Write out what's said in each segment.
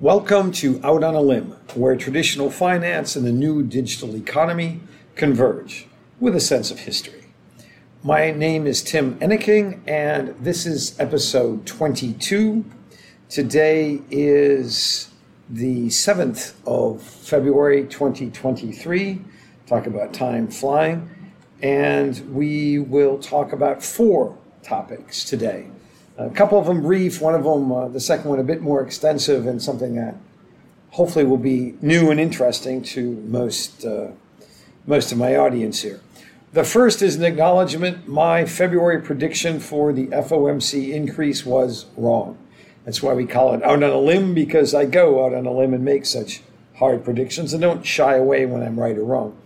Welcome to Out on a Limb, where traditional finance and the new digital economy converge with a sense of history. My name is Tim Enneking, and this is episode 22. Today is the 7th of February 2023. Talk about time flying. And we will talk about four topics today. A couple of them brief, one of them, uh, the second one, a bit more extensive, and something that hopefully will be new and interesting to most, uh, most of my audience here. The first is an acknowledgement. My February prediction for the FOMC increase was wrong. That's why we call it out on a limb, because I go out on a limb and make such hard predictions and don't shy away when I'm right or wrong.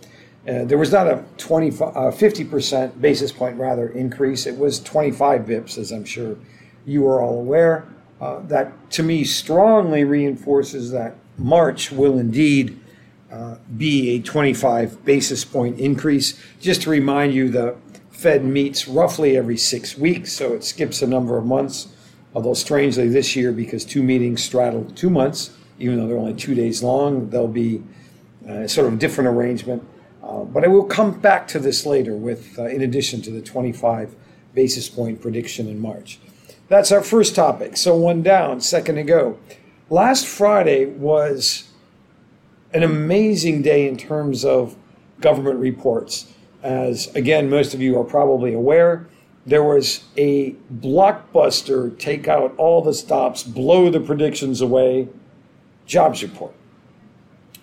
Uh, there was not a 20, uh, 50% basis point rather increase. It was 25 bips, as I'm sure you are all aware. Uh, that to me strongly reinforces that March will indeed uh, be a 25 basis point increase. Just to remind you, the Fed meets roughly every six weeks, so it skips a number of months. Although, strangely, this year, because two meetings straddle two months, even though they're only two days long, there'll be uh, sort of a different arrangement. Uh, but I will come back to this later with, uh, in addition to the 25 basis point prediction in March. That's our first topic. So one down, second to go. Last Friday was an amazing day in terms of government reports. As again, most of you are probably aware, there was a blockbuster take out all the stops, blow the predictions away jobs report.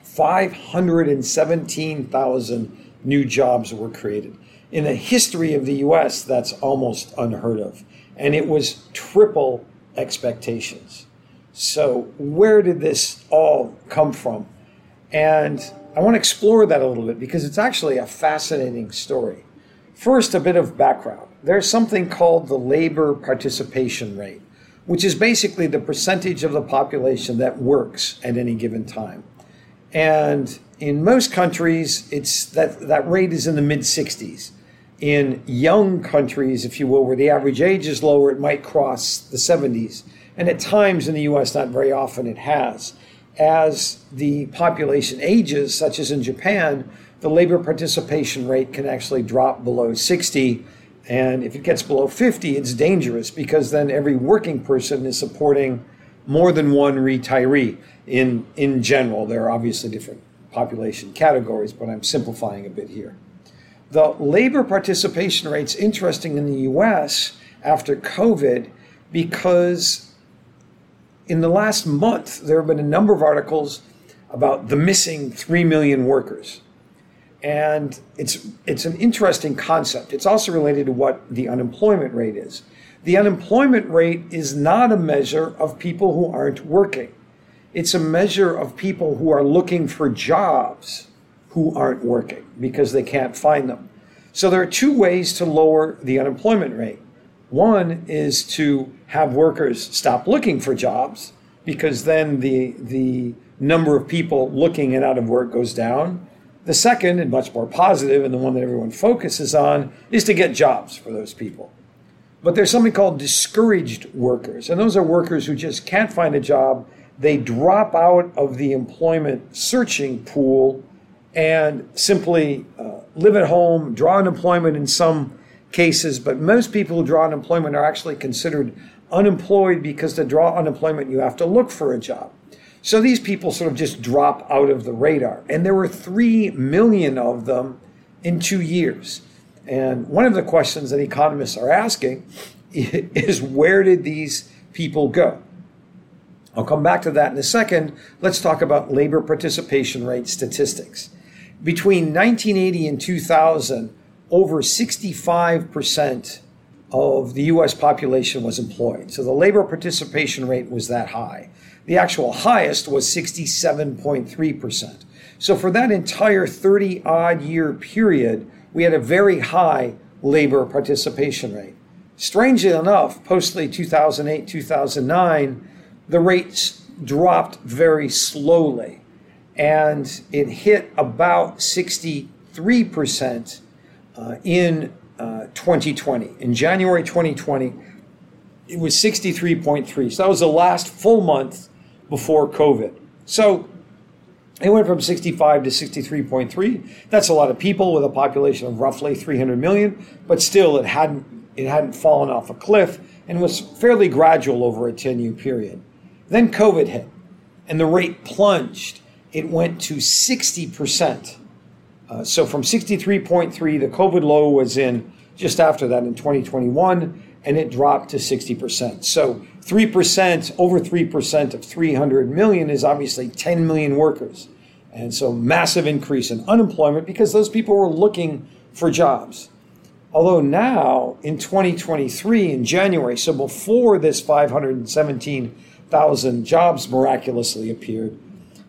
517,000 new jobs were created. In the history of the US, that's almost unheard of and it was triple expectations. So, where did this all come from? And I want to explore that a little bit because it's actually a fascinating story. First, a bit of background. There's something called the labor participation rate, which is basically the percentage of the population that works at any given time. And in most countries, it's that, that rate is in the mid 60s in young countries, if you will, where the average age is lower, it might cross the 70s. And at times in the US, not very often, it has. As the population ages, such as in Japan, the labor participation rate can actually drop below 60. And if it gets below 50, it's dangerous because then every working person is supporting more than one retiree in, in general. There are obviously different population categories, but I'm simplifying a bit here. The labor participation rate's interesting in the US after COVID because in the last month there have been a number of articles about the missing 3 million workers. And it's it's an interesting concept. It's also related to what the unemployment rate is. The unemployment rate is not a measure of people who aren't working. It's a measure of people who are looking for jobs who aren't working because they can't find them. So there are two ways to lower the unemployment rate. One is to have workers stop looking for jobs because then the, the number of people looking and out of work goes down. The second, and much more positive, and the one that everyone focuses on, is to get jobs for those people. But there's something called discouraged workers, and those are workers who just can't find a job. They drop out of the employment searching pool and simply uh, live at home, draw unemployment in some cases, but most people who draw unemployment are actually considered unemployed because to draw unemployment, you have to look for a job. So these people sort of just drop out of the radar. And there were 3 million of them in two years. And one of the questions that economists are asking is where did these people go? I'll come back to that in a second. Let's talk about labor participation rate statistics. Between 1980 and 2000, over 65% of the US population was employed. So the labor participation rate was that high. The actual highest was 67.3%. So for that entire 30 odd year period, we had a very high labor participation rate. Strangely enough, post 2008 2009, the rates dropped very slowly and it hit about 63% uh, in uh, 2020. In January 2020, it was 63.3. So that was the last full month before COVID. So it went from 65 to 63.3. That's a lot of people with a population of roughly 300 million, but still it hadn't it hadn't fallen off a cliff and was fairly gradual over a 10-year period. Then COVID hit and the rate plunged. It went to 60%. Uh, so from 63.3, the COVID low was in just after that in 2021, and it dropped to 60%. So 3%, over 3% of 300 million is obviously 10 million workers. And so massive increase in unemployment because those people were looking for jobs. Although now in 2023, in January, so before this 517,000 jobs miraculously appeared,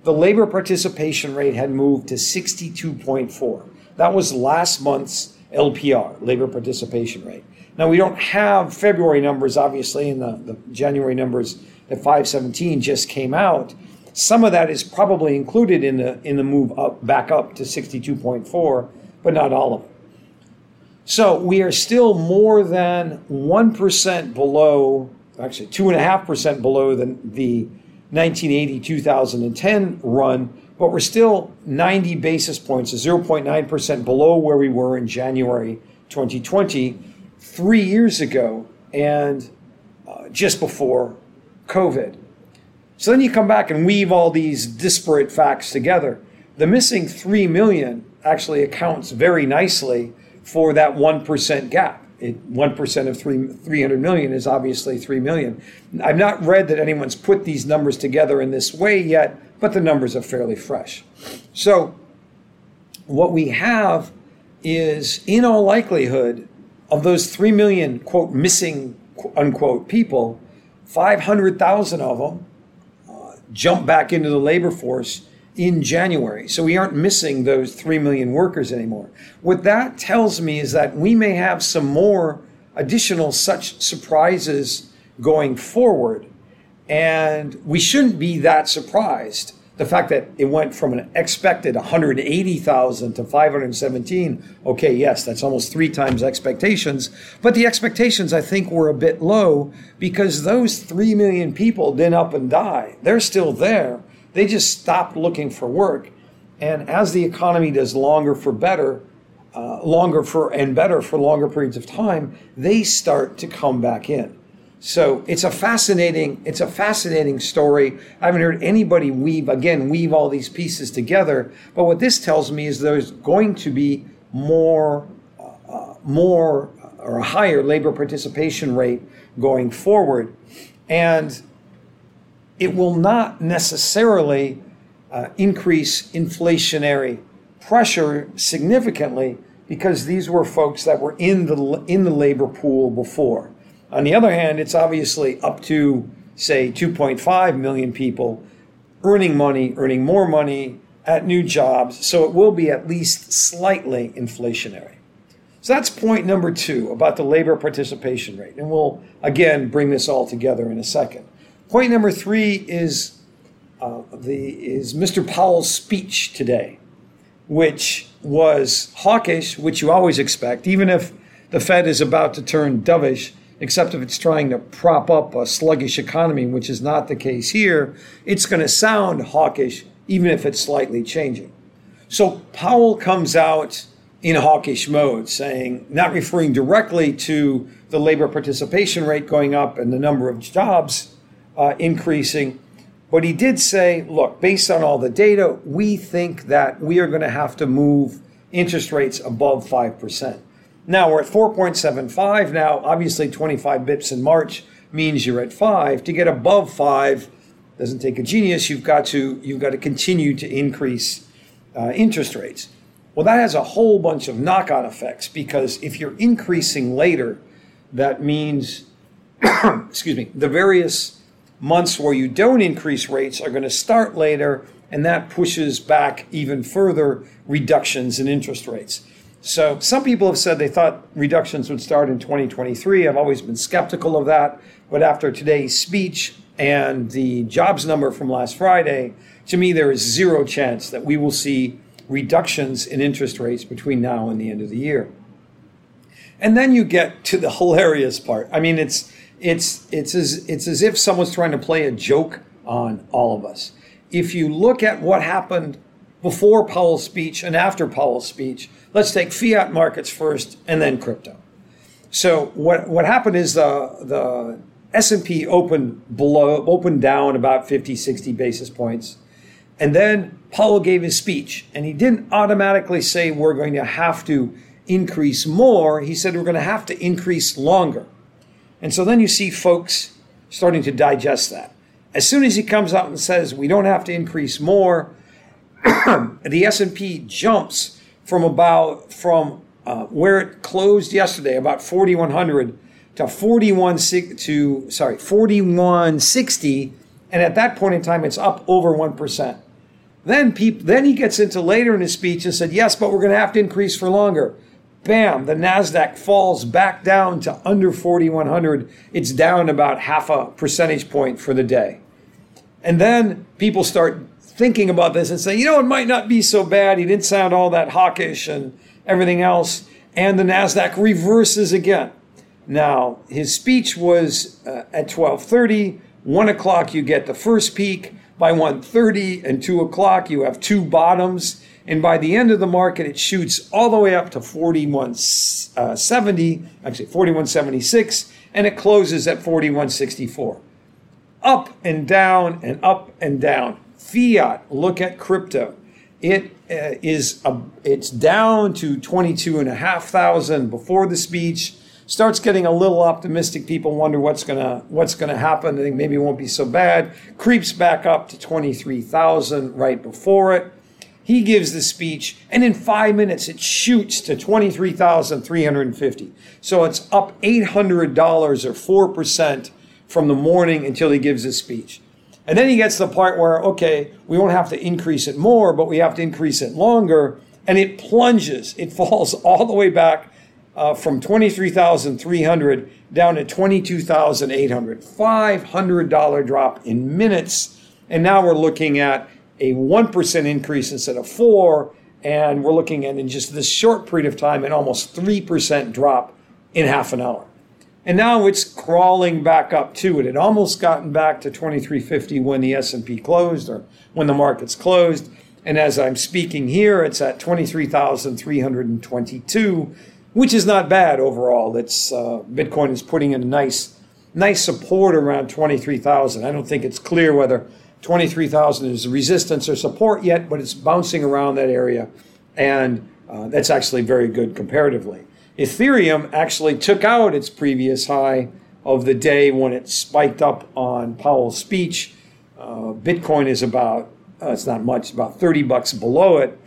the labor participation rate had moved to 62.4. That was last month's LPR, labor participation rate. Now, we don't have February numbers, obviously, and the, the January numbers at 517 just came out. Some of that is probably included in the, in the move up, back up to 62.4, but not all of it. So we are still more than 1% below, actually 2.5% below the, the 1980 2010 run, but we're still 90 basis points, 0.9% below where we were in January 2020 three years ago and uh, just before COVID. So then you come back and weave all these disparate facts together. The missing 3 million actually accounts very nicely for that 1% gap. It, 1% of three, 300 million is obviously 3 million. I've not read that anyone's put these numbers together in this way yet, but the numbers are fairly fresh. So, what we have is, in all likelihood, of those 3 million, quote, missing, unquote, people, 500,000 of them uh, jump back into the labor force in January. So we aren't missing those 3 million workers anymore. What that tells me is that we may have some more additional such surprises going forward. And we shouldn't be that surprised the fact that it went from an expected 180,000 to 517, okay, yes, that's almost three times expectations. But the expectations, I think, were a bit low because those 3 million people didn't up and die. They're still there. They just stopped looking for work. And as the economy does longer for better, uh, longer for and better for longer periods of time, they start to come back in. So it's a fascinating, it's a fascinating story. I haven't heard anybody weave again weave all these pieces together. But what this tells me is there's going to be more, uh, more or a higher labor participation rate going forward, and it will not necessarily uh, increase inflationary pressure significantly because these were folks that were in the in the labor pool before. On the other hand, it's obviously up to, say, 2.5 million people earning money, earning more money at new jobs, so it will be at least slightly inflationary. So that's point number two about the labor participation rate. And we'll again bring this all together in a second. Point number three is, uh, the, is Mr. Powell's speech today, which was hawkish, which you always expect, even if the Fed is about to turn dovish except if it's trying to prop up a sluggish economy, which is not the case here, it's going to sound hawkish, even if it's slightly changing. So Powell comes out in hawkish mode, saying, not referring directly to the labor participation rate going up and the number of jobs uh, increasing, but he did say, look, based on all the data, we think that we are going to have to move interest rates above 5%. Now we're at 4.75. Now, obviously, 25 bips in March means you're at five. To get above five doesn't take a genius. You've got to you've got to continue to increase uh, interest rates. Well, that has a whole bunch of knock-on effects because if you're increasing later, that means, excuse me, the various months where you don't increase rates are going to start later, and that pushes back even further reductions in interest rates. So some people have said they thought reductions would start in 2023. I've always been skeptical of that. But after today's speech and the jobs number from last Friday, to me, there is zero chance that we will see reductions in interest rates between now and the end of the year. And then you get to the hilarious part. I mean, it's it's it's as it's as if someone's trying to play a joke on all of us. If you look at what happened before Powell's speech and after Powell's speech, let's take fiat markets first and then crypto. So what what happened is the the S&P opened below opened down about 50 60 basis points. And then Powell gave his speech and he didn't automatically say we're going to have to increase more. He said we're going to have to increase longer. And so then you see folks starting to digest that. As soon as he comes out and says we don't have to increase more, the S&P jumps from about from uh, where it closed yesterday, about 4100 to 41 to sorry 4160, and at that point in time, it's up over one percent. Then peop, then he gets into later in his speech and said, "Yes, but we're going to have to increase for longer." Bam! The Nasdaq falls back down to under 4100. It's down about half a percentage point for the day, and then people start thinking about this and say, "You know, it might not be so bad." He didn't sound all that hawkish and everything else, and the Nasdaq reverses again. Now, his speech was uh, at 12:30. One o'clock, you get the first peak. By 1:30 and 2 o'clock, you have two bottoms. And by the end of the market, it shoots all the way up to 4170, uh, actually 4176, and it closes at 4164. Up and down and up and down. Fiat, look at crypto. It uh, is a, it's down to 22 and a half thousand before the speech starts getting a little optimistic. People wonder what's gonna what's gonna happen. I think maybe it won't be so bad. Creeps back up to twenty three thousand right before it. He gives the speech, and in five minutes it shoots to twenty three thousand three hundred and fifty. So it's up eight hundred dollars or four percent from the morning until he gives his speech. And then he gets to the part where, okay, we won't have to increase it more, but we have to increase it longer. And it plunges. It falls all the way back uh, from 23,300 down to 22,800. $500 drop in minutes. And now we're looking at a 1% increase instead of 4 and we're looking at in just this short period of time an almost 3% drop in half an hour. And now it's crawling back up to it. It almost gotten back to 2350 when the S&P closed or when the markets closed. And as I'm speaking here, it's at 23,322 which is not bad overall. It's uh, Bitcoin is putting in a nice, nice support around twenty three thousand. I don't think it's clear whether twenty three thousand is resistance or support yet, but it's bouncing around that area, and uh, that's actually very good comparatively. Ethereum actually took out its previous high of the day when it spiked up on Powell's speech. Uh, Bitcoin is about uh, it's not much, about thirty bucks below it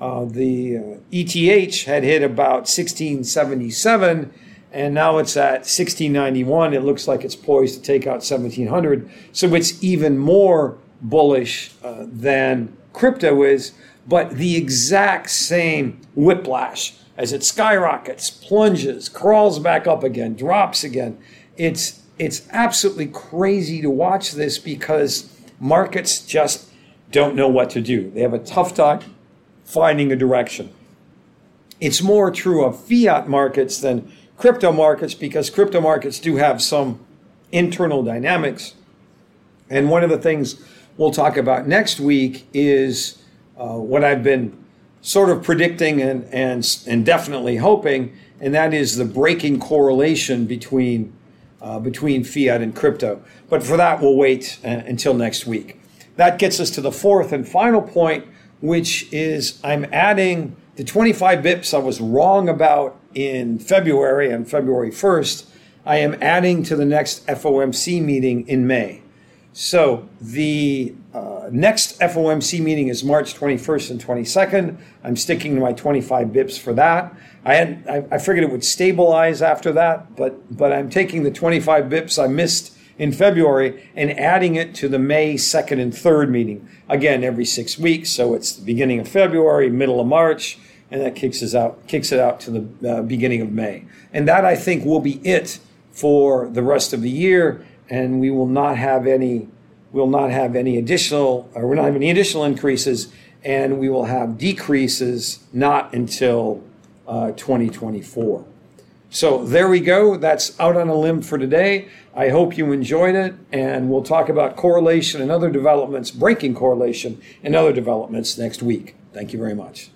uh, the uh, ETH had hit about 1677 and now it's at 1691. It looks like it's poised to take out 1700. So it's even more bullish uh, than crypto is, but the exact same whiplash as it skyrockets, plunges, crawls back up again, drops again. It's it's absolutely crazy to watch this because markets just don't know what to do. They have a tough time finding a direction. It's more true of fiat markets than crypto markets because crypto markets do have some internal dynamics. And one of the things we'll talk about next week is uh, what I've been sort of predicting and, and, and definitely hoping, and that is the breaking correlation between, uh, between fiat and crypto. But for that, we'll wait uh, until next week. That gets us to the fourth and final point, which is I'm adding the 25 bips I was wrong about in February on February 1st. I am adding to the next FOMC meeting in May. So the uh, next FOMC meeting is March 21st and 22nd. I'm sticking to my 25 bips for that. I had I, I figured it would stabilize after that, but but I'm taking the 25 bips I missed in February and adding it to the May 2nd and 3rd meeting. Again, every six weeks. So it's the beginning of February, middle of March, and that kicks us out, kicks it out to the uh, beginning of May. And that I think will be it for the rest of the year. And we will not have any, we'll not have any additional, or we're not have any additional increases, and we will have decreases not until uh, 2024. So there we go. That's out on a limb for today. I hope you enjoyed it, and we'll talk about correlation and other developments, breaking correlation and other developments next week. Thank you very much.